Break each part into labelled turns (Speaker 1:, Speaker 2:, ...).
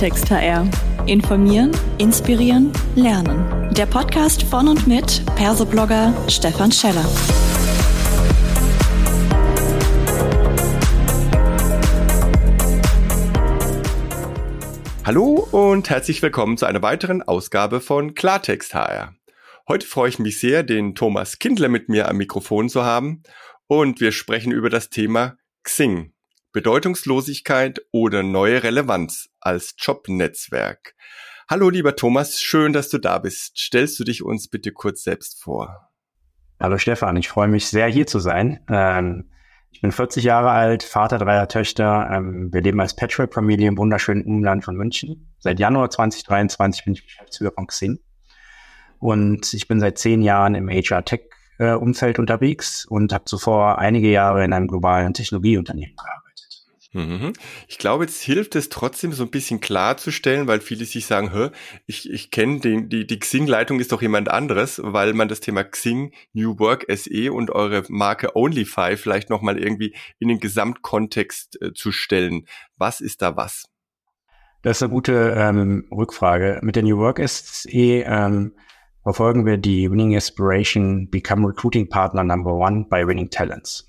Speaker 1: Klartext HR. Informieren, inspirieren, lernen. Der Podcast von und mit Persoblogger Stefan Scheller.
Speaker 2: Hallo und herzlich willkommen zu einer weiteren Ausgabe von Klartext HR. Heute freue ich mich sehr, den Thomas Kindler mit mir am Mikrofon zu haben und wir sprechen über das Thema Xing. Bedeutungslosigkeit oder neue Relevanz als Jobnetzwerk. Hallo lieber Thomas, schön, dass du da bist. Stellst du dich uns bitte kurz selbst vor?
Speaker 3: Hallo Stefan, ich freue mich sehr hier zu sein. Ähm, ich bin 40 Jahre alt, Vater dreier Töchter. Ähm, wir leben als Patchwork-Familie im wunderschönen Umland von München. Seit Januar 2023 bin ich Geschäftsführer von Xing. Und ich bin seit zehn Jahren im HR-Tech-Umfeld äh, unterwegs und habe zuvor einige Jahre in einem globalen Technologieunternehmen gearbeitet.
Speaker 2: Mhm. Ich glaube, jetzt hilft es trotzdem so ein bisschen klarzustellen, weil viele sich sagen, Hä, ich, ich kenne die, die Xing-Leitung ist doch jemand anderes, weil man das Thema Xing, New Work SE und eure Marke Onlyfy vielleicht nochmal irgendwie in den Gesamtkontext äh, zu stellen. Was ist da was?
Speaker 3: Das ist eine gute ähm, Rückfrage. Mit der New Work SE ähm, verfolgen wir die Winning Aspiration Become Recruiting Partner Number One by Winning Talents.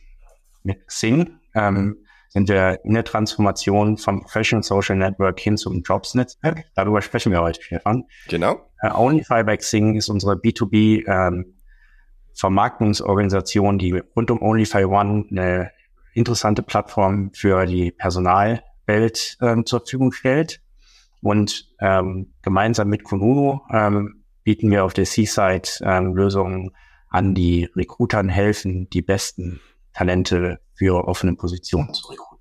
Speaker 3: Mit Xing ähm, sind wir in der Transformation vom Professional Social Network hin zum Jobs-Netzwerk. Darüber sprechen wir heute, Stefan.
Speaker 2: Genau.
Speaker 3: Uh, Onlyfy by Xing ist unsere B2B ähm, Vermarktungsorganisation, die rund um Onlyfy One eine interessante Plattform für die Personalwelt ähm, zur Verfügung stellt. Und ähm, gemeinsam mit Kununu ähm, bieten wir auf der Seaside ähm, Lösungen an, die Recruitern helfen, die besten Talente für offene Positionen zu rekrutieren.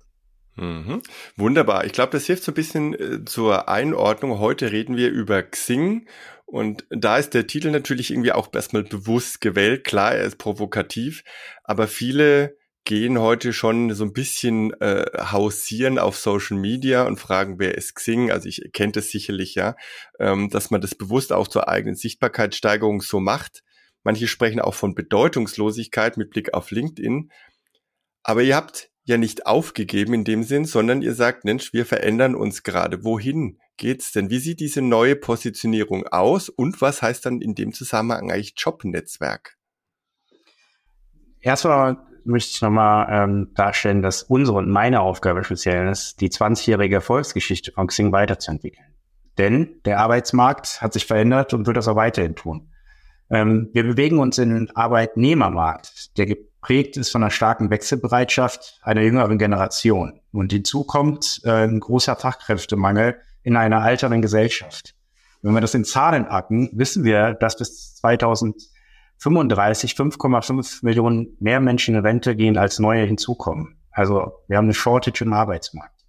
Speaker 2: Mhm. Wunderbar. Ich glaube, das hilft so ein bisschen äh, zur Einordnung. Heute reden wir über Xing und da ist der Titel natürlich irgendwie auch erstmal bewusst gewählt. Klar, er ist provokativ, aber viele gehen heute schon so ein bisschen äh, hausieren auf Social Media und fragen, wer ist Xing? Also ich kenne das sicherlich ja, ähm, dass man das bewusst auch zur eigenen Sichtbarkeitssteigerung so macht. Manche sprechen auch von Bedeutungslosigkeit mit Blick auf LinkedIn. Aber ihr habt ja nicht aufgegeben in dem Sinn, sondern ihr sagt, Mensch, wir verändern uns gerade. Wohin geht's denn? Wie sieht diese neue Positionierung aus und was heißt dann in dem Zusammenhang eigentlich Jobnetzwerk?
Speaker 3: Erstmal möchte ich nochmal ähm, darstellen, dass unsere und meine Aufgabe speziell ist, die 20-jährige Erfolgsgeschichte von Xing weiterzuentwickeln. Denn der Arbeitsmarkt hat sich verändert und wird das auch weiterhin tun. Ähm, wir bewegen uns in den Arbeitnehmermarkt, der geprägt ist von einer starken Wechselbereitschaft einer jüngeren Generation. Und hinzu kommt äh, ein großer Fachkräftemangel in einer alternden Gesellschaft. Wenn wir das in Zahlen packen, wissen wir, dass bis 2035 5,5 Millionen mehr Menschen in Rente gehen, als neue hinzukommen. Also wir haben eine Shortage im Arbeitsmarkt.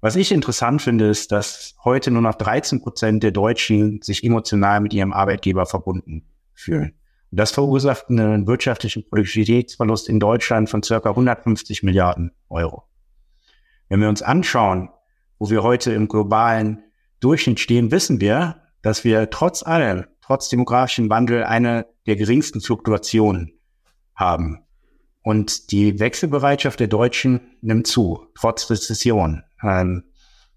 Speaker 3: Was ich interessant finde, ist, dass heute nur noch 13 Prozent der Deutschen sich emotional mit ihrem Arbeitgeber verbunden fühlen. Das verursacht einen wirtschaftlichen Produktivitätsverlust in Deutschland von circa 150 Milliarden Euro. Wenn wir uns anschauen, wo wir heute im globalen Durchschnitt stehen, wissen wir, dass wir trotz allem, trotz demografischen Wandel, eine der geringsten Fluktuationen haben. Und die Wechselbereitschaft der Deutschen nimmt zu, trotz Rezession. Ähm,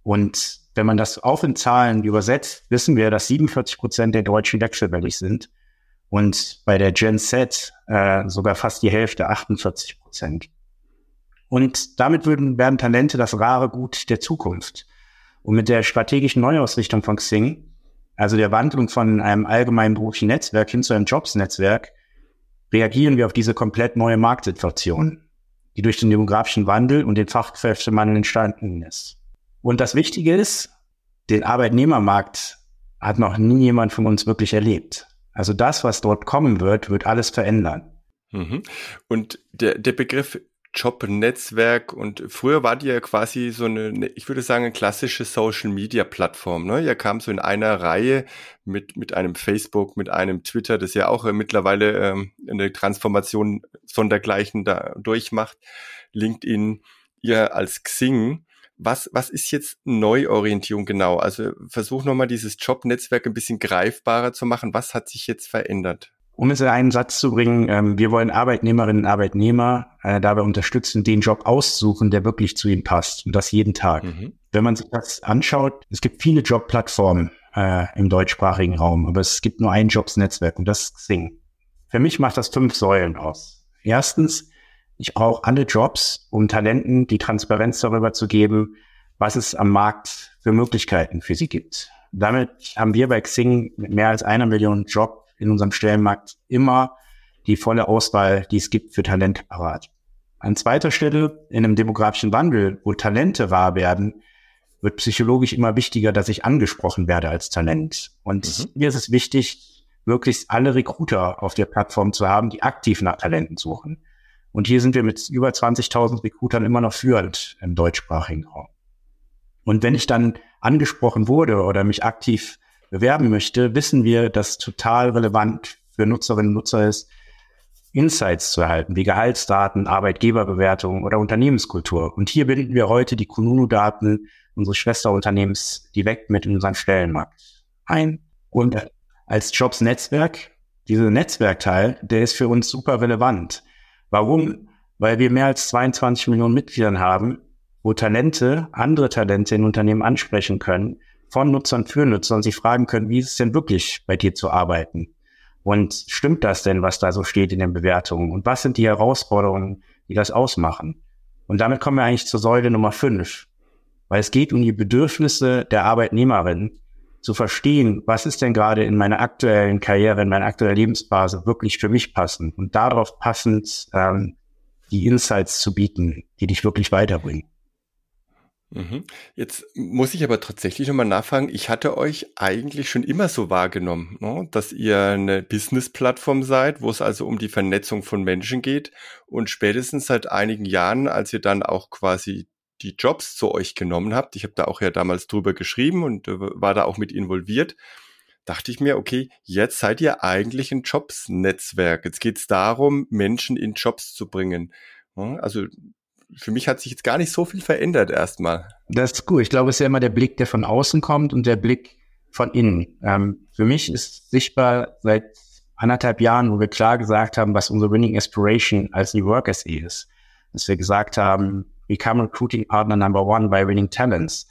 Speaker 3: und wenn man das auf in Zahlen übersetzt, wissen wir, dass 47 Prozent der Deutschen wechselwillig sind und bei der Gen Z äh, sogar fast die Hälfte, 48 Prozent. Und damit würden, werden Talente das rare Gut der Zukunft. Und mit der strategischen Neuausrichtung von Xing, also der Wandlung von einem allgemeinen beruflichen Netzwerk hin zu einem Jobs-Netzwerk, reagieren wir auf diese komplett neue Marktsituation, die durch den demografischen Wandel und den Fachkräftemangel entstanden ist. Und das Wichtige ist, den Arbeitnehmermarkt hat noch nie jemand von uns wirklich erlebt. Also das, was dort kommen wird, wird alles verändern.
Speaker 2: Mhm. Und der, der Begriff Jobnetzwerk und früher war die ja quasi so eine, ich würde sagen, eine klassische Social Media Plattform. Ne? Ihr kam so in einer Reihe mit, mit einem Facebook, mit einem Twitter, das ja auch äh, mittlerweile ähm, eine Transformation sondergleichen da durchmacht. LinkedIn, ihr als Xing was, was ist jetzt Neuorientierung genau? Also versuch nochmal dieses Jobnetzwerk ein bisschen greifbarer zu machen. Was hat sich jetzt verändert?
Speaker 3: Um es in einen Satz zu bringen, ähm, wir wollen Arbeitnehmerinnen und Arbeitnehmer äh, dabei unterstützen, den Job auszusuchen, der wirklich zu ihnen passt. Und das jeden Tag. Mhm. Wenn man sich das anschaut, es gibt viele Jobplattformen äh, im deutschsprachigen Raum, aber es gibt nur ein Jobsnetzwerk und das ist Xing. Für mich macht das fünf Säulen aus. Erstens, ich brauche alle Jobs, um Talenten die Transparenz darüber zu geben, was es am Markt für Möglichkeiten für sie gibt. Damit haben wir bei Xing mit mehr als einer Million Job in unserem Stellenmarkt immer die volle Auswahl, die es gibt für Talente parat. An zweiter Stelle, in einem demografischen Wandel, wo Talente wahr werden, wird psychologisch immer wichtiger, dass ich angesprochen werde als Talent. Und mhm. mir ist es wichtig, möglichst alle Recruiter auf der Plattform zu haben, die aktiv nach Talenten suchen. Und hier sind wir mit über 20.000 Recruitern immer noch führend im deutschsprachigen Raum. Und wenn ich dann angesprochen wurde oder mich aktiv bewerben möchte, wissen wir, dass total relevant für Nutzerinnen und Nutzer ist, Insights zu erhalten, wie Gehaltsdaten, Arbeitgeberbewertungen oder Unternehmenskultur. Und hier binden wir heute die Kununu-Daten unseres Schwesterunternehmens direkt mit in unseren Stellenmarkt ein. Und als Jobs-Netzwerk, dieser Netzwerkteil, der ist für uns super relevant. Warum? Weil wir mehr als 22 Millionen Mitgliedern haben, wo Talente, andere Talente in Unternehmen ansprechen können, von Nutzern für Nutzer und sie fragen können, wie ist es denn wirklich bei dir zu arbeiten? Und stimmt das denn, was da so steht in den Bewertungen? Und was sind die Herausforderungen, die das ausmachen? Und damit kommen wir eigentlich zur Säule Nummer fünf, weil es geht um die Bedürfnisse der Arbeitnehmerin, zu verstehen, was ist denn gerade in meiner aktuellen Karriere, in meiner aktuellen Lebensphase wirklich für mich passend und darauf passend ähm, die Insights zu bieten, die dich wirklich weiterbringen.
Speaker 2: Mhm. Jetzt muss ich aber tatsächlich nochmal nachfragen, ich hatte euch eigentlich schon immer so wahrgenommen, ne? dass ihr eine Business-Plattform seid, wo es also um die Vernetzung von Menschen geht und spätestens seit einigen Jahren, als ihr dann auch quasi die Jobs zu euch genommen habt, ich habe da auch ja damals drüber geschrieben und äh, war da auch mit involviert, dachte ich mir, okay, jetzt seid ihr eigentlich ein Jobs-Netzwerk. Jetzt geht es darum, Menschen in Jobs zu bringen. Ne? Also für mich hat sich jetzt gar nicht so viel verändert erstmal.
Speaker 3: Das ist gut. Ich glaube, es ist ja immer der Blick, der von außen kommt und der Blick von innen. Ähm, für mich ist sichtbar seit anderthalb Jahren, wo wir klar gesagt haben, was unsere Winning Aspiration als New Work SE ist. Dass wir gesagt haben, Become Recruiting Partner Number One by Winning Talents.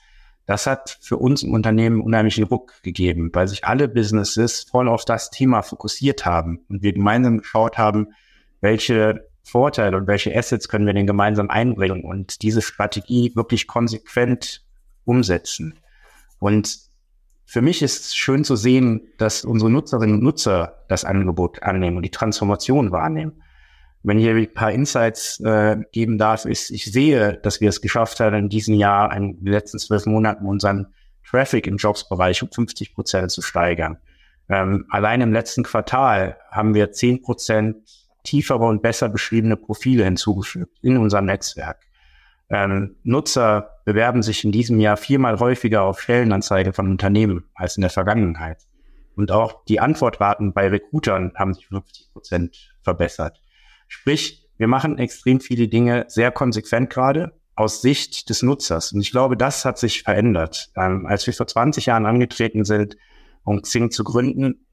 Speaker 3: Das hat für uns im Unternehmen unheimlichen Ruck gegeben, weil sich alle Businesses voll auf das Thema fokussiert haben und wir gemeinsam geschaut haben, welche Vorteile und welche Assets können wir denn gemeinsam einbringen und diese Strategie wirklich konsequent umsetzen. Und für mich ist es schön zu sehen, dass unsere Nutzerinnen und Nutzer das Angebot annehmen und die Transformation wahrnehmen. Wenn ich ein paar Insights äh, geben darf, ist, ich sehe, dass wir es geschafft haben, in diesem Jahr, in den letzten zwölf Monaten, unseren Traffic im Jobs-Bereich um 50 Prozent zu steigern. Ähm, allein im letzten Quartal haben wir 10 Prozent tiefere und besser beschriebene Profile hinzugefügt in unserem Netzwerk. Ähm, Nutzer bewerben sich in diesem Jahr viermal häufiger auf Stellenanzeige von Unternehmen als in der Vergangenheit. Und auch die Antwortraten bei Recruitern haben sich 50 Prozent verbessert. Sprich, wir machen extrem viele Dinge sehr konsequent gerade aus Sicht des Nutzers. Und ich glaube, das hat sich verändert. Ähm, als wir vor 20 Jahren angetreten sind, um Xing zu gründen,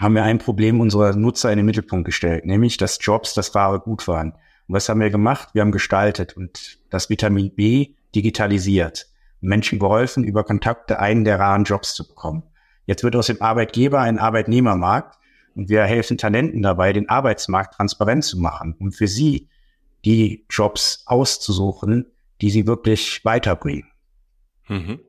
Speaker 3: haben wir ein Problem unserer Nutzer in den Mittelpunkt gestellt, nämlich dass Jobs das wahre Gut waren. Und was haben wir gemacht? Wir haben gestaltet und das Vitamin B digitalisiert. Menschen geholfen, über Kontakte einen der raren Jobs zu bekommen. Jetzt wird aus dem Arbeitgeber ein Arbeitnehmermarkt und wir helfen Talenten dabei, den Arbeitsmarkt transparent zu machen und für sie die Jobs auszusuchen, die sie wirklich weiterbringen.
Speaker 2: Mhm.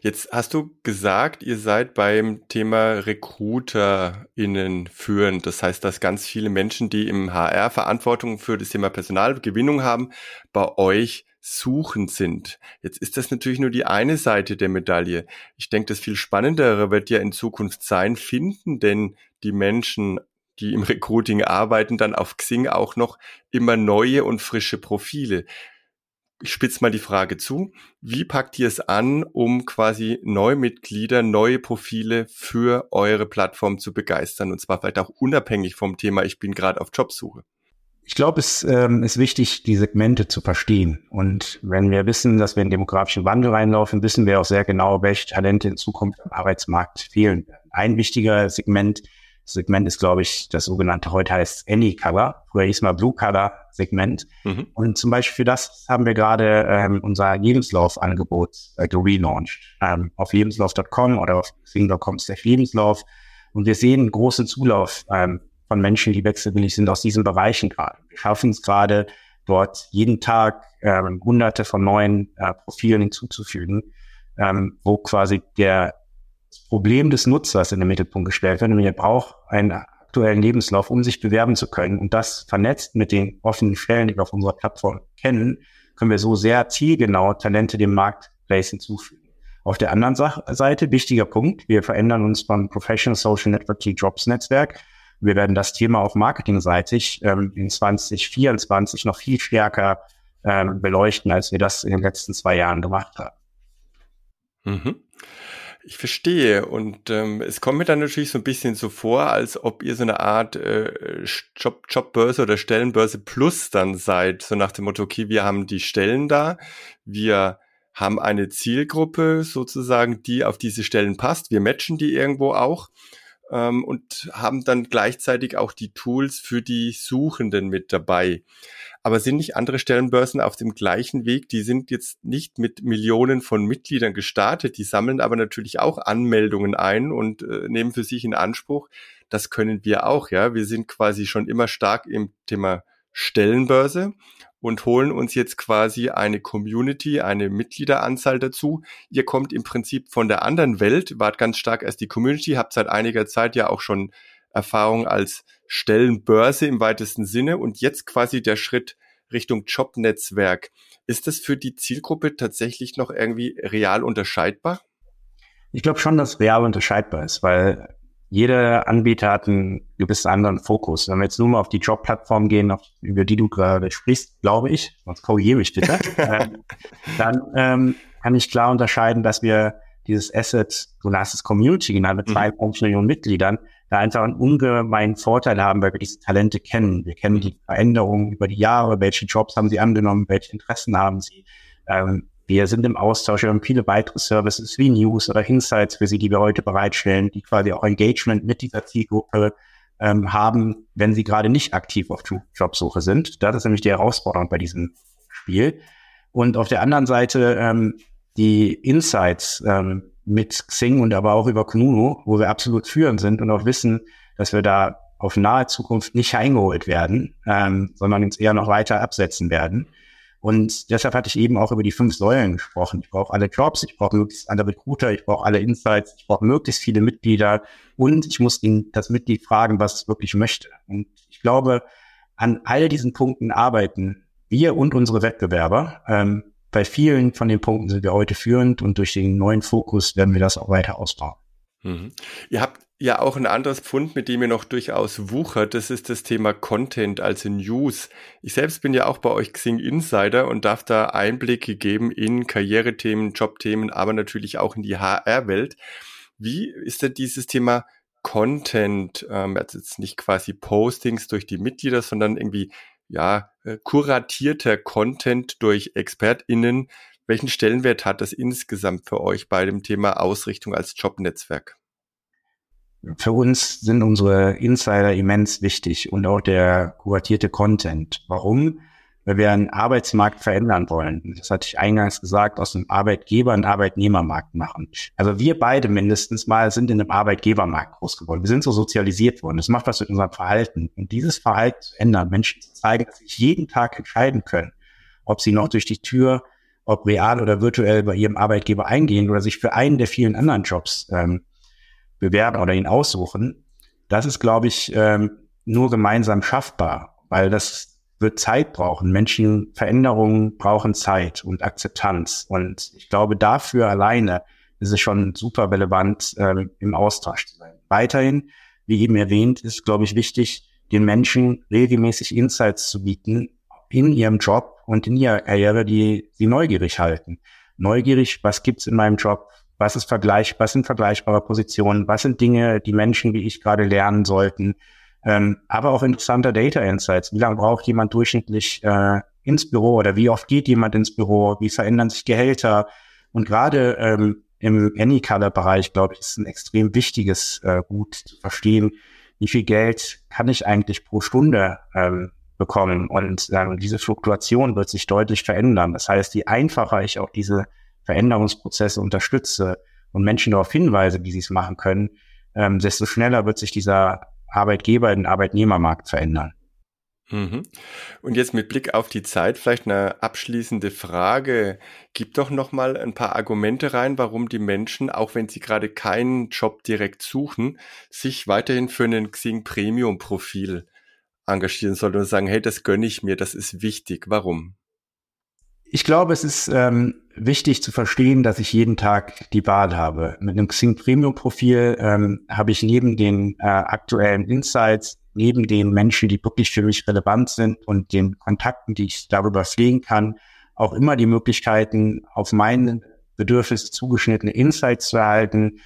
Speaker 2: Jetzt hast du gesagt, ihr seid beim Thema RecruiterInnen führend. Das heißt, dass ganz viele Menschen, die im HR Verantwortung für das Thema Personalgewinnung haben, bei euch suchend sind. Jetzt ist das natürlich nur die eine Seite der Medaille. Ich denke, das viel Spannendere wird ja in Zukunft sein, finden denn die Menschen die im Recruiting arbeiten, dann auf Xing auch noch immer neue und frische Profile ich spitze mal die Frage zu. Wie packt ihr es an, um quasi neue Mitglieder, neue Profile für eure Plattform zu begeistern? Und zwar vielleicht auch unabhängig vom Thema, ich bin gerade auf Jobsuche.
Speaker 3: Ich glaube, es ähm, ist wichtig, die Segmente zu verstehen. Und wenn wir wissen, dass wir in demografischen Wandel reinlaufen, wissen wir auch sehr genau, welche Talente in Zukunft am Arbeitsmarkt fehlen werden. Ein wichtiger Segment Segment ist, glaube ich, das sogenannte, heute heißt Any Color, früher hieß mal Blue Color Segment. Mhm. Und zum Beispiel für das haben wir gerade ähm, unser Lebenslaufangebot äh, gelauncht. Ähm, auf lebenslauf.com oder auf xing.com Lebenslauf. Und wir sehen großen Zulauf ähm, von Menschen, die wechselwillig sind aus diesen Bereichen gerade. Wir schaffen es gerade, dort jeden Tag ähm, hunderte von neuen äh, Profilen hinzuzufügen, ähm, wo quasi der das Problem des Nutzers in den Mittelpunkt gestellt wird. Und er braucht einen aktuellen Lebenslauf, um sich bewerben zu können. Und das vernetzt mit den offenen Stellen, die wir auf unserer Plattform kennen, können wir so sehr zielgenau Talente dem Marktplace hinzufügen. Auf der anderen Seite, wichtiger Punkt, wir verändern uns vom Professional Social Network Jobs Netzwerk wir werden das Thema auch marketingseitig ähm, in 2024 noch viel stärker ähm, beleuchten, als wir das in den letzten zwei Jahren gemacht haben.
Speaker 2: Mhm. Ich verstehe. Und ähm, es kommt mir dann natürlich so ein bisschen so vor, als ob ihr so eine Art äh, Job, Jobbörse oder Stellenbörse Plus dann seid. So nach dem Motto, okay, wir haben die Stellen da, wir haben eine Zielgruppe sozusagen, die auf diese Stellen passt. Wir matchen die irgendwo auch ähm, und haben dann gleichzeitig auch die Tools für die Suchenden mit dabei. Aber sind nicht andere Stellenbörsen auf dem gleichen Weg? Die sind jetzt nicht mit Millionen von Mitgliedern gestartet, die sammeln aber natürlich auch Anmeldungen ein und äh, nehmen für sich in Anspruch, das können wir auch, ja. Wir sind quasi schon immer stark im Thema Stellenbörse und holen uns jetzt quasi eine Community, eine Mitgliederanzahl dazu. Ihr kommt im Prinzip von der anderen Welt, wart ganz stark als die Community, habt seit einiger Zeit ja auch schon Erfahrung als Stellenbörse im weitesten Sinne und jetzt quasi der Schritt Richtung Jobnetzwerk. Ist das für die Zielgruppe tatsächlich noch irgendwie real unterscheidbar?
Speaker 3: Ich glaube schon, dass real unterscheidbar ist, weil jeder Anbieter hat einen gewissen anderen Fokus. Wenn wir jetzt nur mal auf die Jobplattform gehen, auf, über die du gerade sprichst, glaube ich, sonst korrigiere mich bitte, ähm, dann ähm, kann ich klar unterscheiden, dass wir dieses Asset, du hast es Community genannt, mit zwei mhm. Millionen Mitgliedern, da einfach einen ungemeinen Vorteil haben, weil wir diese Talente kennen. Wir kennen die Veränderungen über die Jahre, welche Jobs haben sie angenommen, welche Interessen haben sie. Ähm, wir sind im Austausch, wir haben viele weitere Services wie News oder Insights für Sie, die wir heute bereitstellen, die quasi auch Engagement mit dieser Zielgruppe ähm, haben, wenn sie gerade nicht aktiv auf Jobsuche sind. Das ist nämlich die Herausforderung bei diesem Spiel. Und auf der anderen Seite ähm, die Insights ähm, mit Xing und aber auch über Kununu, wo wir absolut führend sind und auch wissen, dass wir da auf nahe Zukunft nicht eingeholt werden, ähm, sondern uns eher noch weiter absetzen werden. Und deshalb hatte ich eben auch über die fünf Säulen gesprochen. Ich brauche alle Jobs, ich brauche möglichst alle Recruiter, ich brauche alle Insights, ich brauche möglichst viele Mitglieder und ich muss ihn, das Mitglied fragen, was es wirklich möchte. Und ich glaube, an all diesen Punkten arbeiten wir und unsere Wettbewerber. Ähm, bei vielen von den Punkten sind wir heute führend und durch den neuen Fokus werden wir das auch weiter ausbauen.
Speaker 2: Mhm. Ihr habt ja auch ein anderes Pfund, mit dem ihr noch durchaus wuchert. Das ist das Thema Content, also News. Ich selbst bin ja auch bei euch Xing Insider und darf da Einblicke geben in Karrierethemen, Jobthemen, aber natürlich auch in die HR-Welt. Wie ist denn dieses Thema Content, ähm, also jetzt nicht quasi Postings durch die Mitglieder, sondern irgendwie, ja, äh, kuratierter Content durch ExpertInnen. Welchen Stellenwert hat das insgesamt für euch bei dem Thema Ausrichtung als Jobnetzwerk?
Speaker 3: Für uns sind unsere Insider immens wichtig und auch der kuratierte Content. Warum? Weil wir einen Arbeitsmarkt verändern wollen. Das hatte ich eingangs gesagt, aus einem Arbeitgeber einen Arbeitnehmermarkt machen. Also wir beide mindestens mal sind in einem Arbeitgebermarkt groß geworden. Wir sind so sozialisiert worden. Das macht was mit unserem Verhalten. Und dieses Verhalten zu ändern, Menschen zu zeigen, dass sie jeden Tag entscheiden können, ob sie noch durch die Tür, ob real oder virtuell bei ihrem Arbeitgeber eingehen oder sich für einen der vielen anderen Jobs ähm, bewerben oder ihn aussuchen, das ist, glaube ich, ähm, nur gemeinsam schaffbar, weil das wird Zeit brauchen. Menschen, Veränderungen brauchen Zeit und Akzeptanz. Und ich glaube, dafür alleine ist es schon super relevant, ähm, im Austausch zu sein. Weiterhin, wie eben erwähnt, ist, glaube ich, wichtig, den Menschen regelmäßig Insights zu bieten in ihrem Job und in ihrer Karriere, die sie neugierig halten. Neugierig, was gibt's in meinem Job? Was ist vergleich, was sind vergleichbare Positionen? Was sind Dinge, die Menschen wie ich gerade lernen sollten? Ähm, aber auch interessanter Data Insights. Wie lange braucht jemand durchschnittlich äh, ins Büro oder wie oft geht jemand ins Büro? Wie verändern sich Gehälter? Und gerade ähm, im Anycolor-Bereich, glaube ich, ist ein extrem wichtiges äh, Gut zu verstehen, wie viel Geld kann ich eigentlich pro Stunde ähm, bekommen. Und ähm, diese Fluktuation wird sich deutlich verändern. Das heißt, je einfacher ich auch diese Veränderungsprozesse unterstütze und Menschen darauf hinweise, wie sie es machen können, ähm, desto schneller wird sich dieser Arbeitgeber, den Arbeitnehmermarkt verändern.
Speaker 2: Mhm. Und jetzt mit Blick auf die Zeit vielleicht eine abschließende Frage. Gib doch noch mal ein paar Argumente rein, warum die Menschen, auch wenn sie gerade keinen Job direkt suchen, sich weiterhin für einen Xing Premium Profil engagieren sollten und sagen, hey, das gönne ich mir, das ist wichtig. Warum?
Speaker 3: Ich glaube, es ist ähm, wichtig zu verstehen, dass ich jeden Tag die Wahl habe. Mit einem Xing Premium Profil ähm, habe ich neben den äh, aktuellen Insights neben den Menschen, die wirklich für mich relevant sind und den Kontakten, die ich darüber pflegen kann, auch immer die Möglichkeiten, auf meine Bedürfnisse zugeschnittene Insights zu erhalten.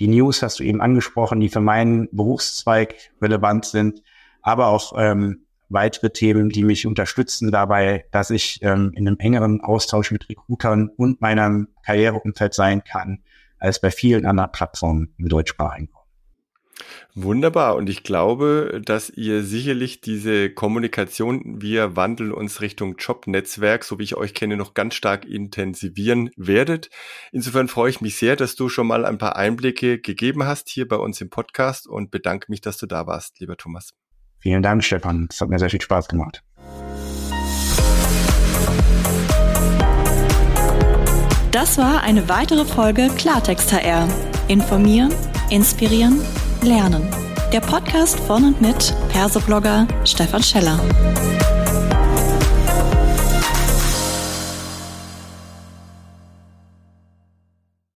Speaker 3: Die News hast du eben angesprochen, die für meinen Berufszweig relevant sind, aber auch ähm, weitere Themen, die mich unterstützen dabei, dass ich ähm, in einem engeren Austausch mit Recruitern und meinem Karriereumfeld sein kann, als bei vielen anderen Plattformen im deutschsprachigen Raum.
Speaker 2: Wunderbar. Und ich glaube, dass ihr sicherlich diese Kommunikation, wir wandeln uns Richtung Jobnetzwerk, so wie ich euch kenne, noch ganz stark intensivieren werdet. Insofern freue ich mich sehr, dass du schon mal ein paar Einblicke gegeben hast hier bei uns im Podcast und bedanke mich, dass du da warst, lieber Thomas.
Speaker 3: Vielen Dank, Stefan. Es hat mir sehr viel Spaß gemacht.
Speaker 1: Das war eine weitere Folge Klartext HR. Informieren, inspirieren, lernen. Der Podcast von und mit Persoblogger Stefan Scheller.